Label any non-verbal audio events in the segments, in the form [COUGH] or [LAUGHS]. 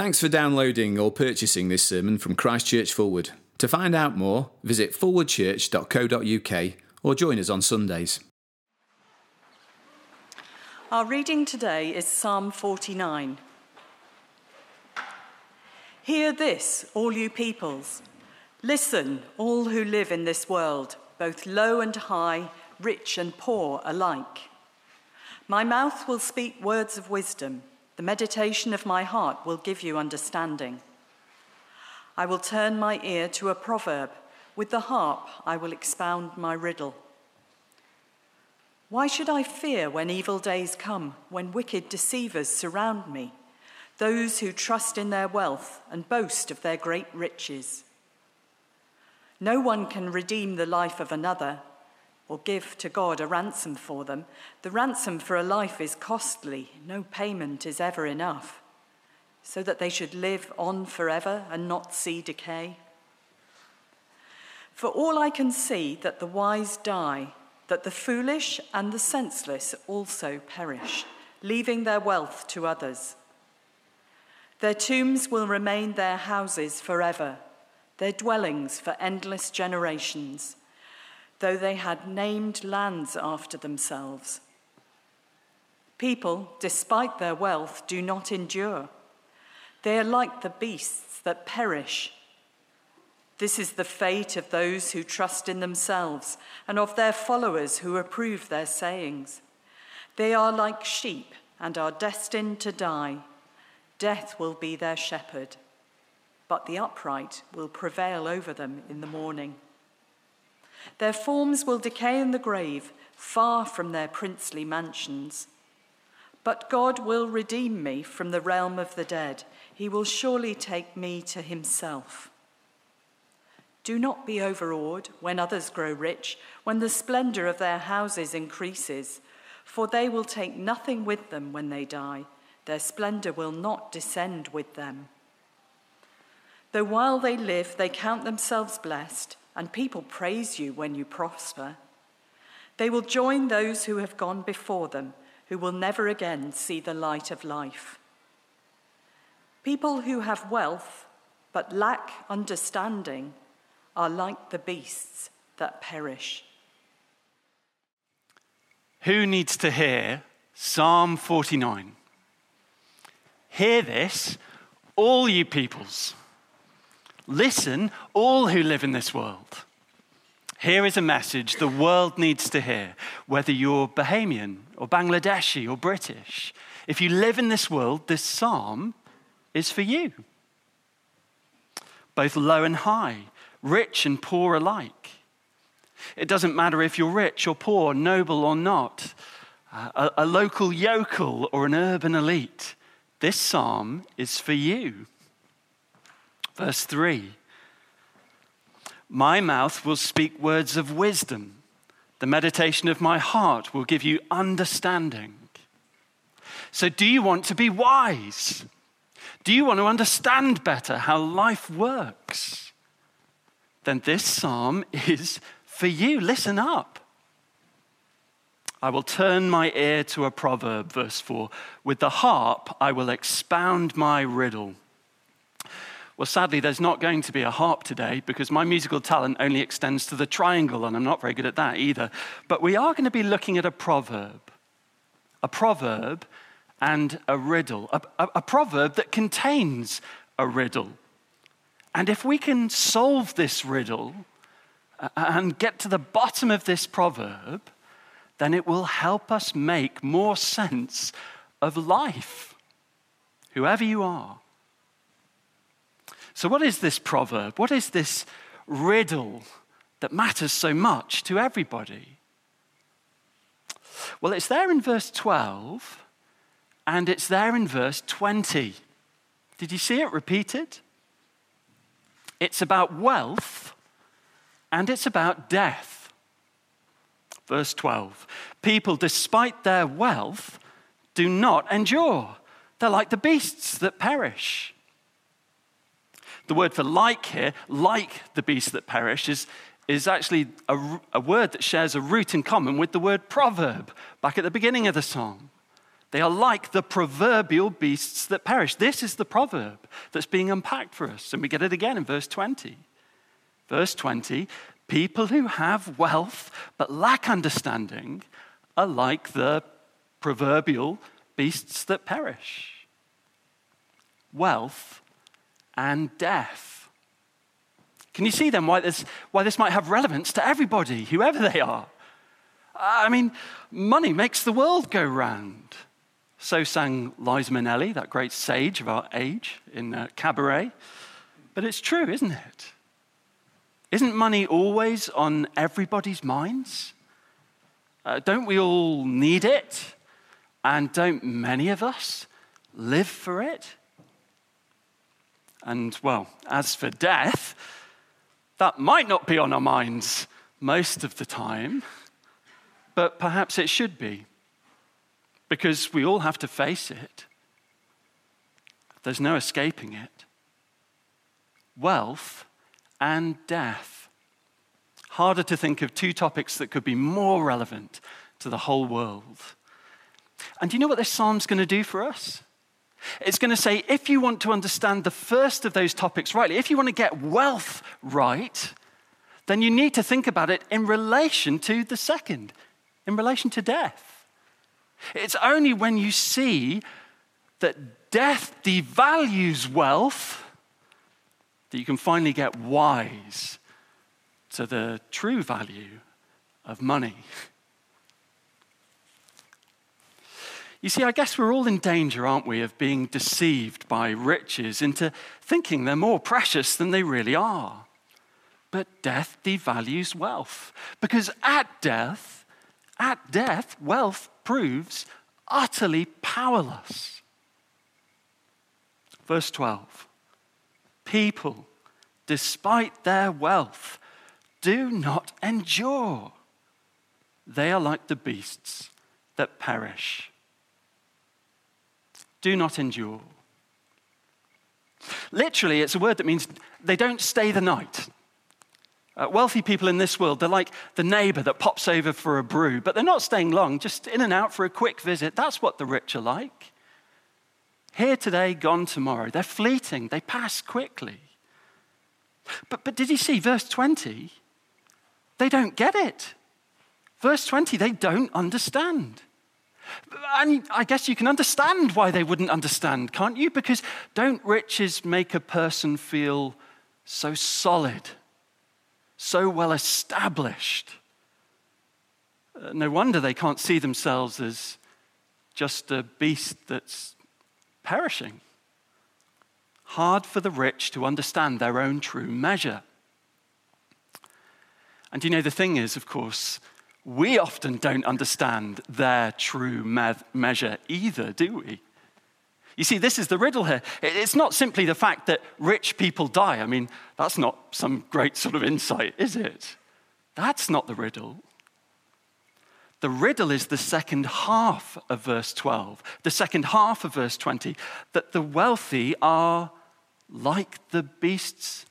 Thanks for downloading or purchasing this sermon from Christchurch Fulwood. To find out more, visit forwardchurch.co.uk or join us on Sundays. Our reading today is Psalm 49. Hear this, all you peoples. Listen, all who live in this world, both low and high, rich and poor alike. My mouth will speak words of wisdom. The meditation of my heart will give you understanding. I will turn my ear to a proverb. With the harp, I will expound my riddle. Why should I fear when evil days come, when wicked deceivers surround me, those who trust in their wealth and boast of their great riches? No one can redeem the life of another or give to God a ransom for them. The ransom for a life is costly, no payment is ever enough, so that they should live on forever and not see decay. For all I can see, that the wise die, that the foolish and the senseless also perish, leaving their wealth to others. Their tombs will remain their houses forever, their dwellings for endless generations though they had named lands after themselves. People, despite their wealth, do not endure. They are like the beasts that perish. This is the fate of those who trust in themselves and of their followers who approve their sayings. They are like sheep and are destined to die. Death will be their shepherd, but the upright will prevail over them in the morning. Their forms will decay in the grave, far from their princely mansions. But God will redeem me from the realm of the dead. He will surely take me to himself. Do not be overawed when others grow rich, when the splendor of their houses increases, for they will take nothing with them when they die. Their splendor will not descend with them. Though while they live, they count themselves blessed and people praise you when you prosper. They will join those who have gone before them, who will never again see the light of life. People who have wealth but lack understanding are like the beasts that perish. Who needs to hear Psalm 49? Hear this, all you peoples. Listen, all who live in this world. Here is a message the world needs to hear, whether you're Bahamian or Bangladeshi or British. If you live in this world, this psalm is for you. Both low and high, rich and poor alike. It doesn't matter if you're rich or poor, noble or not, a, a local yokel or an urban elite. This psalm is for you. Verse 3 My mouth will speak words of wisdom, the meditation of my heart will give you understanding. So, do you want to be wise? Do you want to understand better how life works? Then this psalm is for you. Listen up. I will turn my ear to a proverb, verse 4. With the harp, I will expound my riddle. Well, sadly, there's not going to be a harp today because my musical talent only extends to the triangle, and I'm not very good at that either. But we are going to be looking at a proverb, a proverb and a riddle, a, a, a proverb that contains a riddle. And if we can solve this riddle uh, and get to the bottom of this proverb, then it will help us make more sense of life, whoever you are. So, what is this proverb? What is this riddle that matters so much to everybody? Well, it's there in verse 12 and it's there in verse 20. Did you see it repeated? It's about wealth and it's about death. Verse 12 People, despite their wealth, do not endure. They're like the beasts that perish. The word for like here, like the beasts that perish, is, is actually a, a word that shares a root in common with the word proverb back at the beginning of the song. They are like the proverbial beasts that perish. This is the proverb that's being unpacked for us. And we get it again in verse 20. Verse 20 People who have wealth but lack understanding are like the proverbial beasts that perish. Wealth and death. Can you see then why this, why this might have relevance to everybody, whoever they are? I mean, money makes the world go round. So sang Liza Minnelli, that great sage of our age in uh, Cabaret. But it's true, isn't it? Isn't money always on everybody's minds? Uh, don't we all need it? And don't many of us live for it? And well, as for death, that might not be on our minds most of the time, but perhaps it should be, because we all have to face it. There's no escaping it. Wealth and death. Harder to think of two topics that could be more relevant to the whole world. And do you know what this psalm's going to do for us? It's going to say if you want to understand the first of those topics rightly, if you want to get wealth right, then you need to think about it in relation to the second, in relation to death. It's only when you see that death devalues wealth that you can finally get wise to the true value of money. [LAUGHS] You see, I guess we're all in danger, aren't we, of being deceived by riches into thinking they're more precious than they really are. But death devalues wealth because at death, at death, wealth proves utterly powerless. Verse 12 People, despite their wealth, do not endure. They are like the beasts that perish do not endure. Literally, it's a word that means they don't stay the night. Uh, wealthy people in this world, they're like the neighbor that pops over for a brew, but they're not staying long, just in and out for a quick visit. That's what the rich are like. Here today, gone tomorrow. They're fleeting, they pass quickly. But, but did you see verse 20? They don't get it. Verse 20, they don't understand. And I guess you can understand why they wouldn't understand, can't you? Because don't riches make a person feel so solid, so well established? Uh, no wonder they can't see themselves as just a beast that's perishing. Hard for the rich to understand their own true measure. And you know, the thing is, of course, we often don't understand their true measure either, do we? You see, this is the riddle here. It's not simply the fact that rich people die. I mean, that's not some great sort of insight, is it? That's not the riddle. The riddle is the second half of verse 12, the second half of verse 20, that the wealthy are like the beasts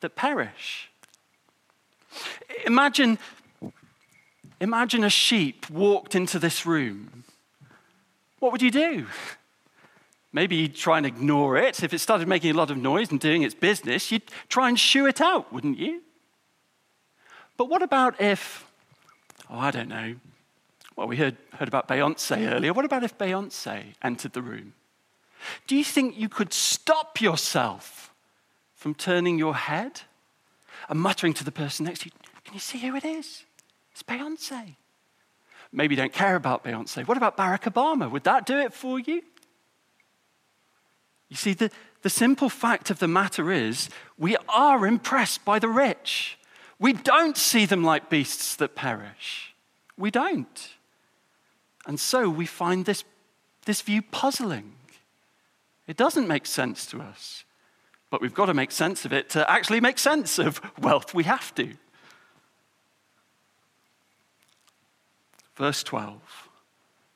that perish. Imagine Imagine a sheep walked into this room. What would you do? Maybe you'd try and ignore it. If it started making a lot of noise and doing its business, you'd try and shoo it out, wouldn't you? But what about if, oh, I don't know, well, we heard, heard about Beyonce earlier. What about if Beyonce entered the room? Do you think you could stop yourself from turning your head and muttering to the person next to you, Can you see who it is? It's Beyonce. Maybe you don't care about Beyonce. What about Barack Obama? Would that do it for you? You see, the, the simple fact of the matter is we are impressed by the rich. We don't see them like beasts that perish. We don't. And so we find this, this view puzzling. It doesn't make sense to us. But we've got to make sense of it to actually make sense of wealth. We have to. Verse 12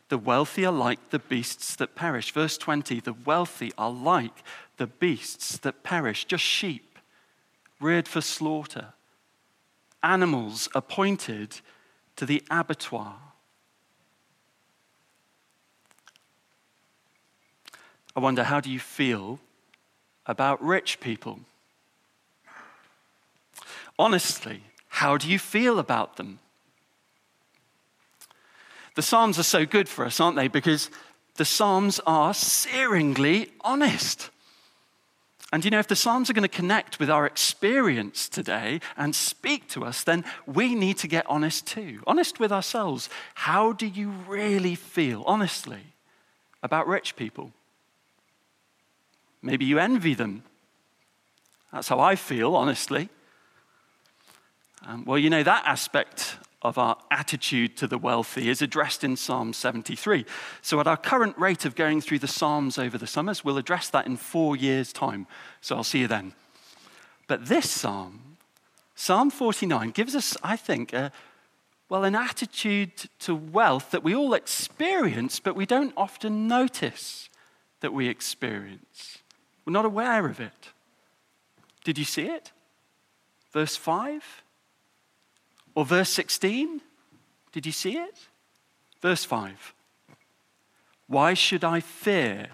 The wealthy are like the beasts that perish. Verse 20 The wealthy are like the beasts that perish, just sheep reared for slaughter, animals appointed to the abattoir. I wonder, how do you feel about rich people? Honestly, how do you feel about them? The Psalms are so good for us, aren't they? Because the Psalms are searingly honest. And you know, if the Psalms are going to connect with our experience today and speak to us, then we need to get honest too. Honest with ourselves. How do you really feel, honestly, about rich people? Maybe you envy them. That's how I feel, honestly. Um, well, you know, that aspect of our attitude to the wealthy is addressed in Psalm 73. So, at our current rate of going through the Psalms over the summers, we'll address that in four years' time. So, I'll see you then. But this Psalm, Psalm 49, gives us, I think, a, well, an attitude to wealth that we all experience, but we don't often notice that we experience. We're not aware of it. Did you see it? Verse 5 or verse 16? Did you see it? Verse 5. Why should I fear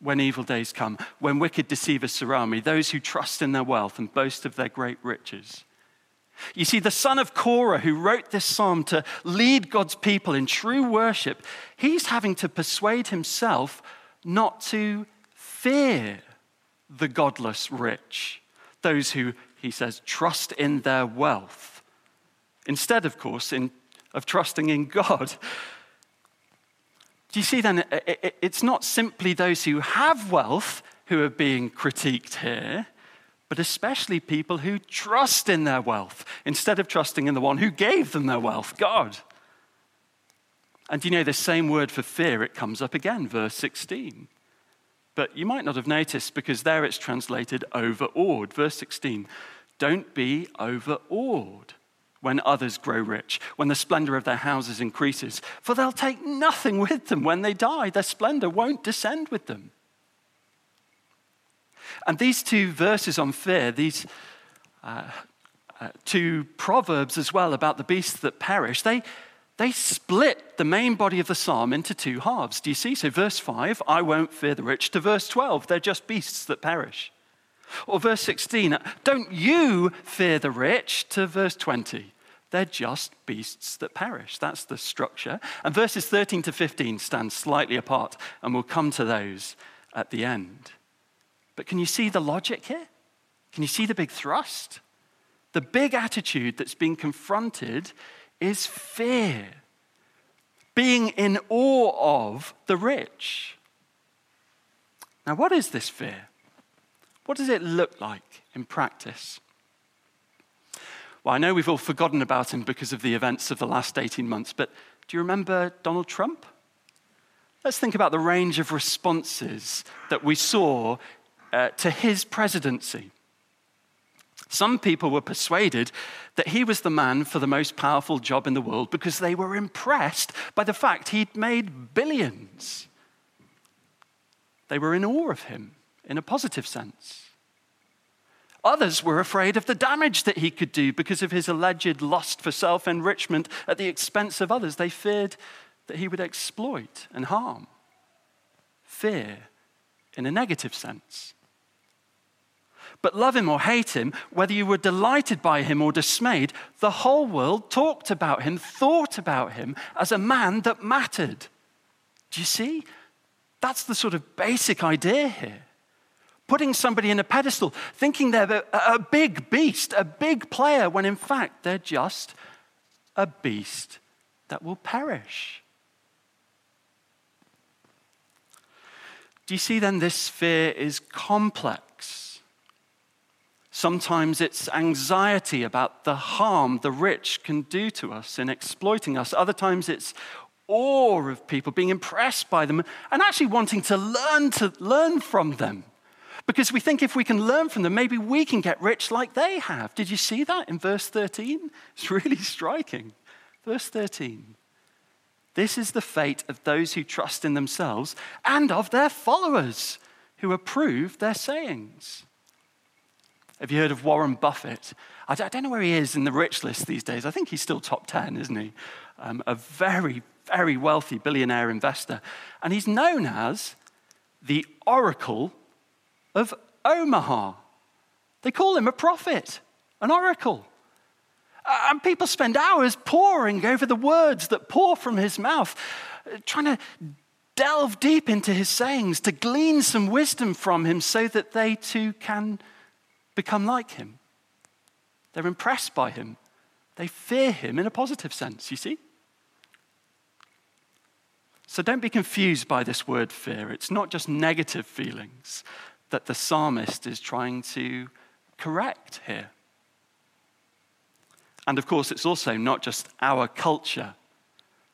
when evil days come, when wicked deceivers surround me, those who trust in their wealth and boast of their great riches? You see, the son of Korah, who wrote this psalm to lead God's people in true worship, he's having to persuade himself not to fear the godless rich, those who, he says, trust in their wealth instead, of course, in, of trusting in God. Do you see then, it's not simply those who have wealth who are being critiqued here, but especially people who trust in their wealth instead of trusting in the one who gave them their wealth, God. And you know, the same word for fear, it comes up again, verse 16. But you might not have noticed because there it's translated overawed. Verse 16, don't be overawed when others grow rich, when the splendor of their houses increases. For they'll take nothing with them when they die. Their splendor won't descend with them. And these two verses on fear, these uh, uh, two proverbs as well about the beasts that perish, they, they split the main body of the psalm into two halves. Do you see? So, verse 5, I won't fear the rich, to verse 12, they're just beasts that perish. Or verse 16, don't you fear the rich, to verse 20. They're just beasts that perish. That's the structure. And verses 13 to 15 stand slightly apart, and we'll come to those at the end. But can you see the logic here? Can you see the big thrust? The big attitude that's being confronted is fear, being in awe of the rich. Now, what is this fear? What does it look like in practice? Well, I know we've all forgotten about him because of the events of the last 18 months, but do you remember Donald Trump? Let's think about the range of responses that we saw uh, to his presidency. Some people were persuaded that he was the man for the most powerful job in the world because they were impressed by the fact he'd made billions. They were in awe of him in a positive sense. Others were afraid of the damage that he could do because of his alleged lust for self enrichment at the expense of others. They feared that he would exploit and harm. Fear in a negative sense. But love him or hate him, whether you were delighted by him or dismayed, the whole world talked about him, thought about him as a man that mattered. Do you see? That's the sort of basic idea here. Putting somebody in a pedestal, thinking they're a, big beast, a big player, when in fact they're just a beast that will perish. Do you see then this fear is complex? Sometimes it's anxiety about the harm the rich can do to us in exploiting us. Other times it's awe of people, being impressed by them, and actually wanting to learn to learn from them. Because we think if we can learn from them, maybe we can get rich like they have. Did you see that in verse 13? It's really striking. Verse 13. This is the fate of those who trust in themselves and of their followers who approve their sayings. Have you heard of Warren Buffett? I don't know where he is in the rich list these days. I think he's still top 10, isn't he? Um, a very, very wealthy billionaire investor. And he's known as the oracle of Omaha. They call him a prophet, an oracle. And people spend hours poring over the words that pour from his mouth, trying to delve deep into his sayings, to glean some wisdom from him so that they too can become like him. They're impressed by him. They fear him in a positive sense, you see? So don't be confused by this word fear. It's not just negative feelings that the psalmist is trying to correct here. And of course, it's also not just our culture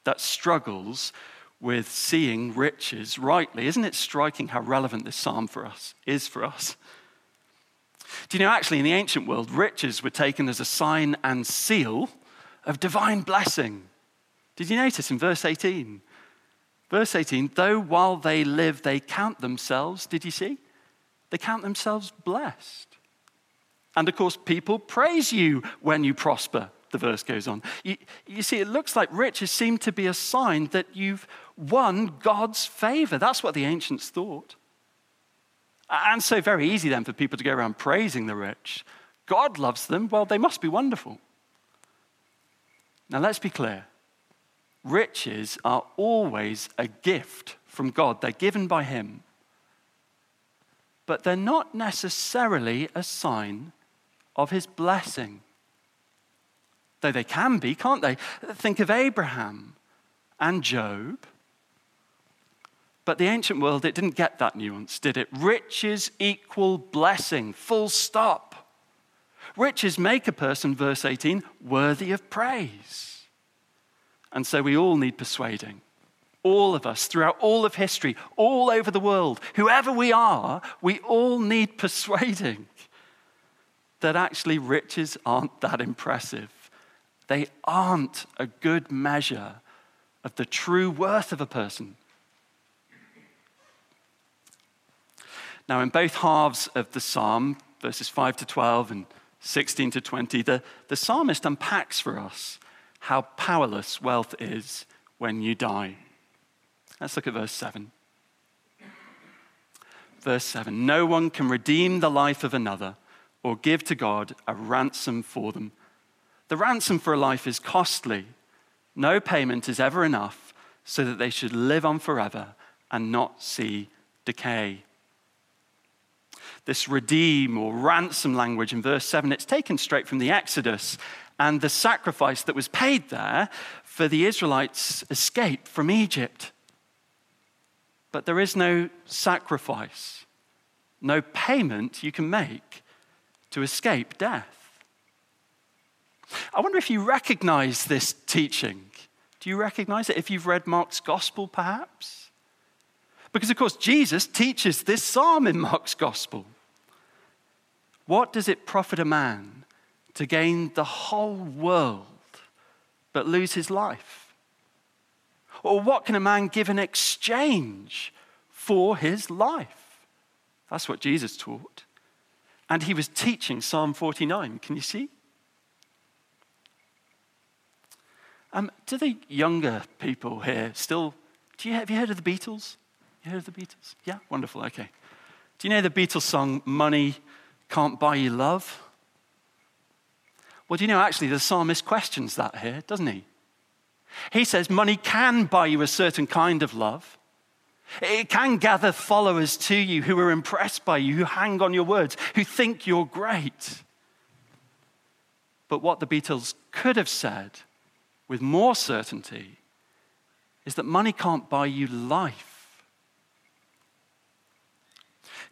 that struggles with seeing riches rightly. Isn't it striking how relevant this psalm for us is for us? Do you know, actually, in the ancient world, riches were taken as a sign and seal of divine blessing. Did you notice in verse 18? Verse 18, though while they live, they count themselves, did you see? They count themselves blessed. And of course, people praise you when you prosper, the verse goes on. You, you, see, it looks like riches seem to be a sign that you've won God's favor. That's what the ancients thought. And so, very easy then for people to go around praising the rich. God loves them, well, they must be wonderful. Now, let's be clear riches are always a gift from God, they're given by Him. But they're not necessarily a sign of His blessing. Though they can be, can't they? Think of Abraham and Job but the ancient world, it didn't get that nuance, did it? Riches equal blessing, full stop. Riches make a person, verse 18, worthy of praise. And so we all need persuading. All of us, throughout all of history, all over the world, whoever we are, we all need [LAUGHS] persuading that actually riches aren't that impressive. They aren't a good measure of the true worth of a person. Now, in both halves of the psalm, verses 5 to 12 and 16 to 20, the, the psalmist unpacks for us how powerless wealth is when you die. Let's look at verse 7. Verse 7 No one can redeem the life of another or give to God a ransom for them. The ransom for a life is costly. No payment is ever enough so that they should live on forever and not see decay this redeem or ransom language in verse 7, it's taken straight from the Exodus and the sacrifice that was paid there for the Israelites' escape from Egypt. But there is no sacrifice, no payment you can make to escape death. I wonder if you recognize this teaching. Do you recognize it? If you've read Mark's gospel, perhaps? Because, of course, Jesus teaches this psalm in Mark's gospel. What does it profit a man to gain the whole world but lose his life? Or what can a man give in exchange for his life? That's what Jesus taught. And he was teaching Psalm 49. Can you see? Um, do the younger people here still, do you, have you heard of the Beatles? You heard of the Beatles? Yeah, wonderful, okay. Do you know the Beatles song, Money Can't Buy You Love? Well, do you know actually the psalmist questions that here, doesn't he? He says money can buy you a certain kind of love. It can gather followers to you who are impressed by you, who hang on your words, who think you're great. But what the Beatles could have said with more certainty is that money can't buy you life.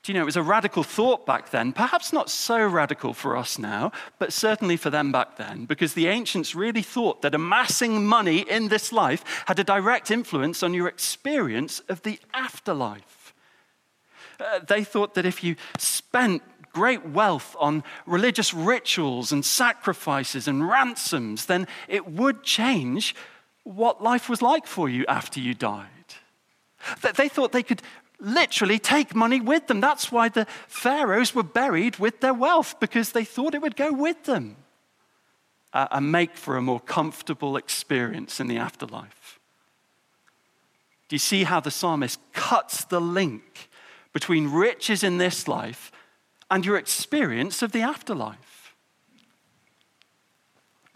Do you know, it was a radical thought back then, perhaps not so radical for us now, but certainly for them back then, because the ancients really thought that amassing money in this life had a direct influence on your experience of the afterlife. Uh, they thought that if you spent great wealth on religious rituals and sacrifices and ransoms, then it would change what life was like for you after you died. They thought they could literally take money with them. That's why the pharaohs were buried with their wealth, because they thought it would go with them uh, and make for a more comfortable experience in the afterlife. Do you see how the psalmist cuts the link between riches in this life and your experience of the afterlife.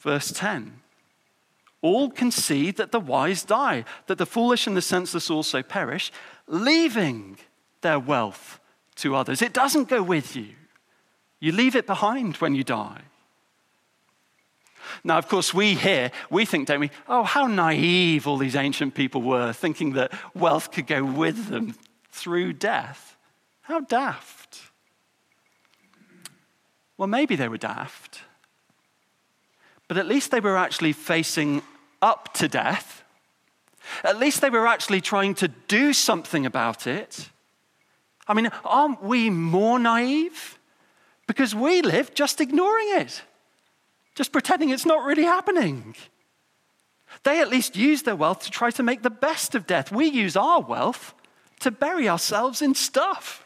Verse 10 All can see that the wise die, that the foolish and the senseless also perish, leaving their wealth to others. It doesn't go with you, you leave it behind when you die. Now, of course, we here, we think, don't we? Oh, how naive all these ancient people were, thinking that wealth could go with them through death. How daft. Well, maybe they were daft, but at least they were actually facing up to death. At least they were actually trying to do something about it. I mean, aren't we more naive? Because we live just ignoring it just pretending it's not really happening. They at least use their wealth to try to make the best of death. We use our wealth to bury ourselves in stuff,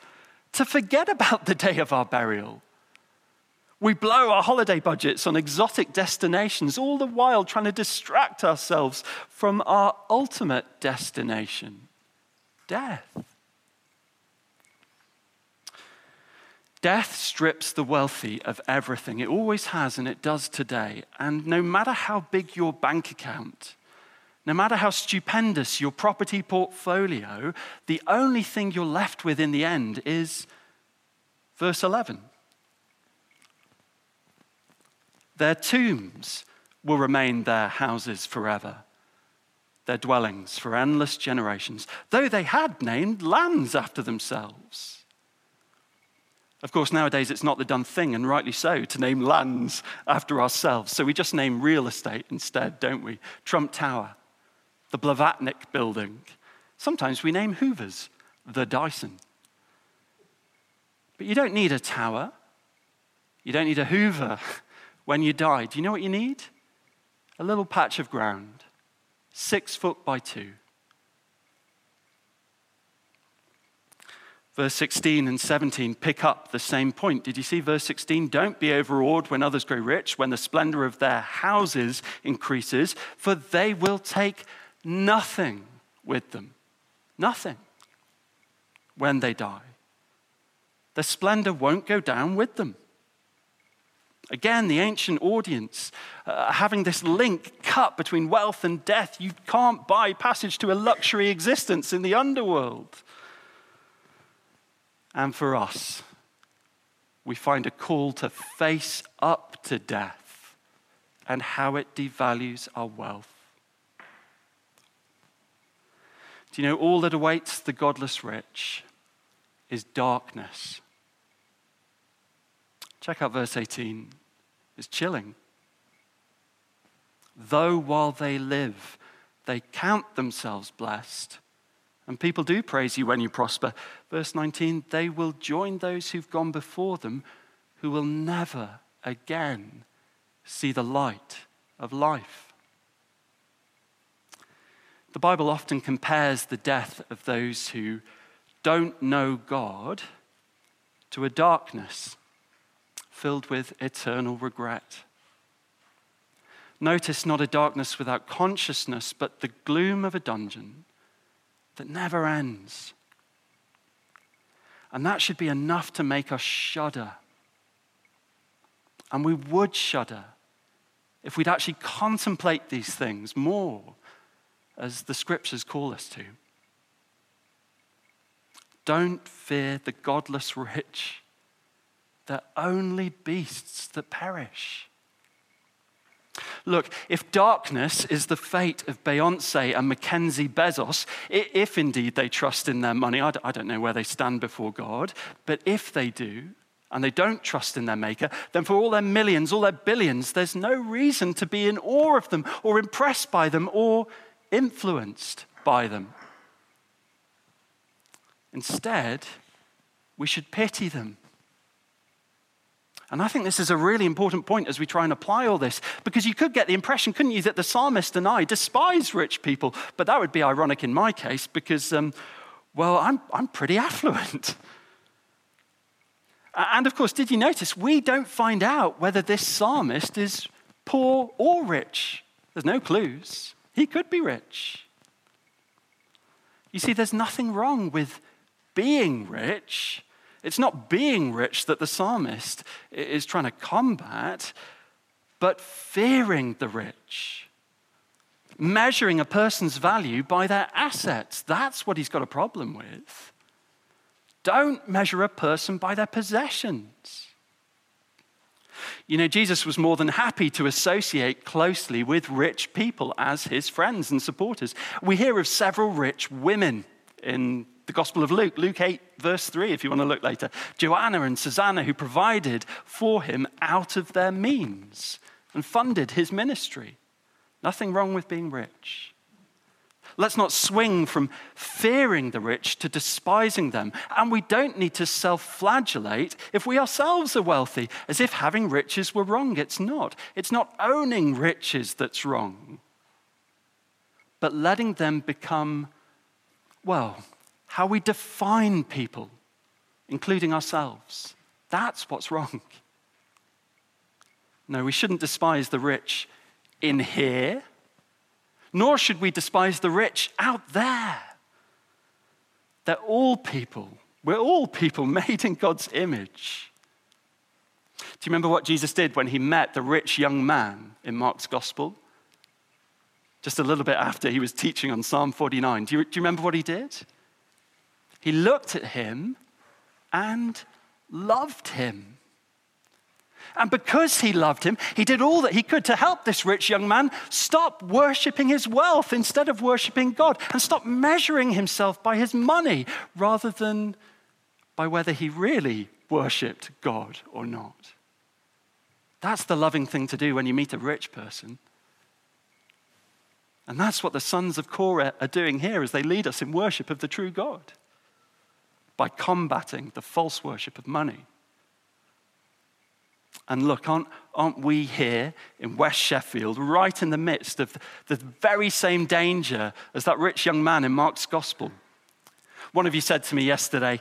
to forget about the day of our burial. We blow our holiday budgets on exotic destinations, all the while trying to distract ourselves from our ultimate destination death. Death strips the wealthy of everything. It always has, and it does today. And no matter how big your bank account, no matter how stupendous your property portfolio, the only thing you're left with in the end is verse 11. Their tombs will remain their houses forever, their dwellings for endless generations, though they had named lands after themselves. Of course, nowadays it's not the done thing, and rightly so, to name lands after ourselves. So we just name real estate instead, don't we? Trump Tower, the Blavatnik building. Sometimes we name Hoovers, the Dyson. But you don't need a tower. You don't need a Hoover when you die. Do you know what you need? A little patch of ground, six foot by two Verse 16 and 17 pick up the same point. Did you see verse 16? Don't be overawed when others grow rich, when the splendor of their houses increases, for they will take nothing with them. Nothing when they die. The splendor won't go down with them. Again, the ancient audience uh, having this link cut between wealth and death. You can't buy passage to a luxury existence in the underworld and for us, we find a call to face up to death and how it devalues our wealth. Do you know all that awaits the godless rich is darkness? Check out verse 18. It's chilling. Though while they live, they count themselves blessed and people do praise you when you prosper. Verse 19, they will join those who've gone before them who will never again see the light of life. The Bible often compares the death of those who don't know God to a darkness filled with eternal regret. Notice not a darkness without consciousness, but the gloom of a dungeon that never ends. And that should be enough to make us shudder. And we would shudder if we'd actually contemplate these things more as the scriptures call us to. Don't fear the godless rich, they're only beasts that perish. Look, if darkness is the fate of Beyonce and Mackenzie Bezos, if indeed they trust in their money, I don't know where they stand before God, but if they do, and they don't trust in their maker, then for all their millions, all their billions, there's no reason to be in awe of them or impressed by them or influenced by them. Instead, we should pity them and I think this is a really important point as we try and apply all this, because you could get the impression, couldn't you, that the psalmist and I despise rich people. But that would be ironic in my case, because, um, well, I'm, I'm pretty affluent. And of course, did you notice we don't find out whether this psalmist is poor or rich? There's no clues. He could be rich. You see, there's nothing wrong with being rich. It's not being rich that the psalmist is trying to combat, but fearing the rich. Measuring a person's value by their assets. That's what he's got a problem with. Don't measure a person by their possessions. You know, Jesus was more than happy to associate closely with rich people as his friends and supporters. We hear of several rich women in the Gospel of Luke, Luke 8, verse 3, if you want to look later. Joanna and Susanna, who provided for him out of their means and funded his ministry. Nothing wrong with being rich. Let's not swing from fearing the rich to despising them. And we don't need to self flagellate if we ourselves are wealthy, as if having riches were wrong. It's not. It's not owning riches that's wrong, but letting them become, well, how we define people, including ourselves. That's what's wrong. No, we shouldn't despise the rich in here nor should we despise the rich out there. They're all people. We're all people [LAUGHS] made in God's image. Do you remember what Jesus did when he met the rich young man in Mark's gospel? Just a little bit after he was teaching on Psalm 49. Do you, do you remember what he did? He looked at him and loved him. And because he loved him, he did all that he could to help this rich young man stop worshiping his wealth instead of worshiping God and stop measuring himself by his money rather than by whether he really worshiped God or not. That's the loving thing to do when you meet a rich person. And that's what the sons of Korah are doing here as they lead us in worship of the true God by combating the false worship of money. And look, aren't, aren't we here in West Sheffield, right in the midst of the very same danger as that rich young man in Mark's gospel? One of you said to me yesterday,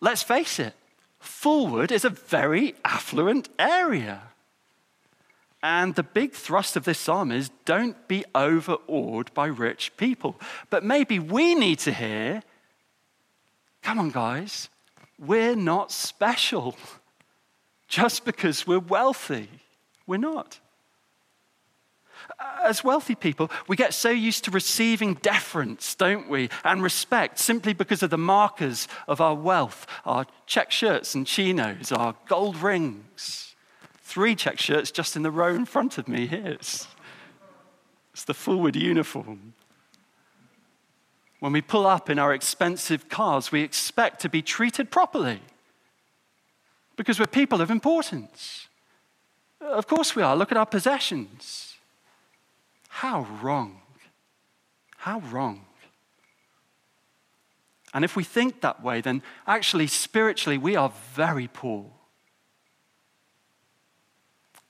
let's face it, Fulwood is a very affluent area. And the big thrust of this psalm is don't be overawed by rich people. But maybe we need to hear come on, guys, we're not special [LAUGHS] just because we're wealthy. We're not. As wealthy people, we get so used to receiving deference, don't we, and respect simply because of the markers of our wealth our check shirts and chinos, our gold rings. Three check shirts just in the row in front of me here. It's, it's the Fulwood uniform. When we pull up in our expensive cars, we expect to be treated properly because we're people of importance. Of course we are. Look at our possessions. How wrong. How wrong. And if we think that way, then actually, spiritually, we are very poor.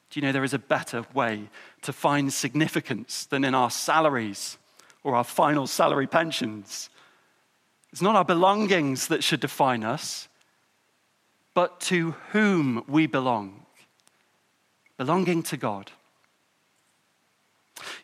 Do you know there is a better way to find significance than in our salaries or our final salary pensions? It's not our belongings that should define us, but to whom we belong, belonging to God.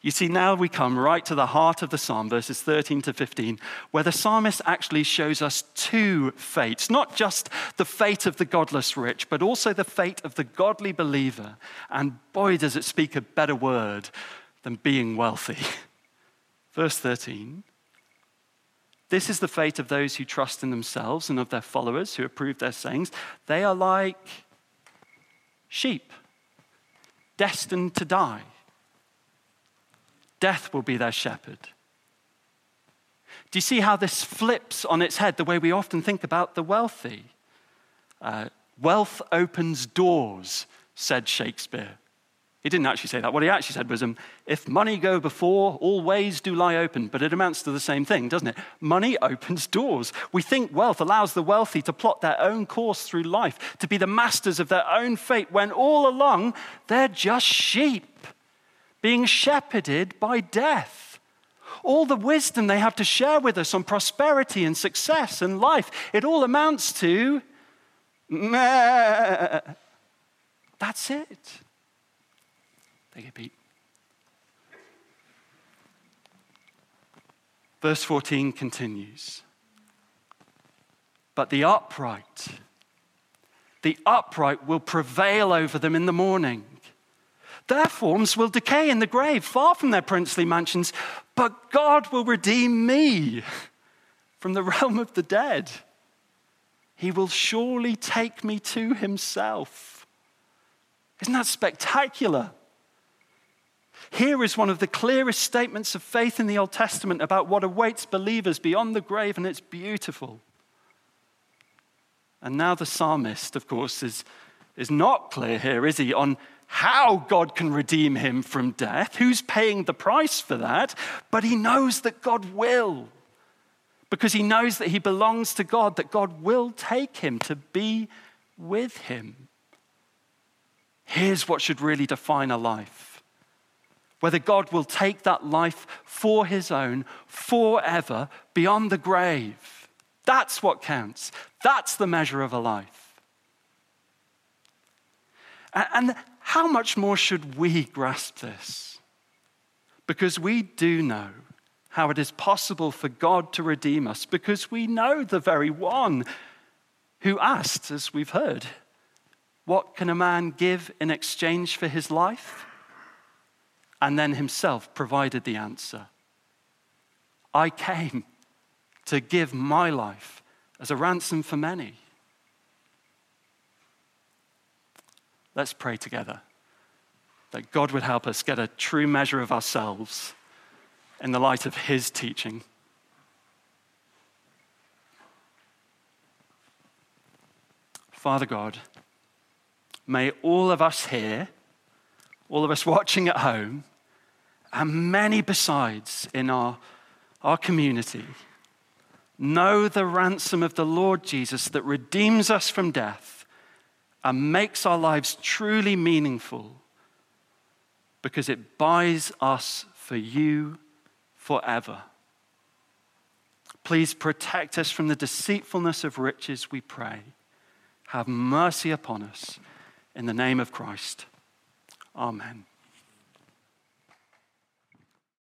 You see, now we come right to the heart of the psalm, verses 13 to 15, where the psalmist actually shows us two fates not just the fate of the godless rich, but also the fate of the godly believer. And boy, does it speak a better word than being wealthy. [LAUGHS] Verse 13 this is the fate of those who trust in themselves and of their followers who approve their sayings. They are like sheep, destined to die. Death will be their shepherd. Do you see how this flips on its head the way we often think about the wealthy? Uh, wealth opens doors, said Shakespeare. He didn't actually say that. What he actually said was, um, if money go before, all ways do lie open. But it amounts to the same thing, doesn't it? Money [LAUGHS] opens doors. We think wealth allows the wealthy to plot their own course through life, to be the masters of their own fate, when all along they're just sheep being shepherded by death. All the wisdom they have to share with us on prosperity and success and life, it all amounts to meh. That's it. Thank you, Pete. Verse 14 continues but the upright. The upright will prevail over them in the morning. Their forms will decay in the grave, far from their princely mansions, but God will redeem me from the [LAUGHS] realm of the dead. He will surely take me to himself. Isn't that spectacular? Here is one of the clearest statements of faith in the Old Testament about what awaits believers beyond the grave, and it's beautiful. And now the psalmist, of course, is, is not clear here, is he, on how God can redeem him from death, who's paying the price for that, but he knows that God will. Because he knows that he belongs to God, that God will take him to be with him. Here's what should really define a life whether God will take that life for his own forever beyond the grave. That's what counts. That's the measure of a life. And how much more should we grasp this? Because we do know how it is possible for God to redeem us, because we know the very one who asked, as we've heard, What can a man give in exchange for his life? And then himself provided the answer I came to give my life as a ransom for many. Let's pray together that God would help us get a true measure of ourselves in the light of His teaching. Father God, may all of us here, all of us watching at home, and many besides in our, our community, know the ransom of the Lord Jesus that redeems us from death and makes our lives truly meaningful because it buys us for you forever. Please protect us from the deceitfulness of riches, we pray. Have mercy upon us. In the name of Christ. Amen.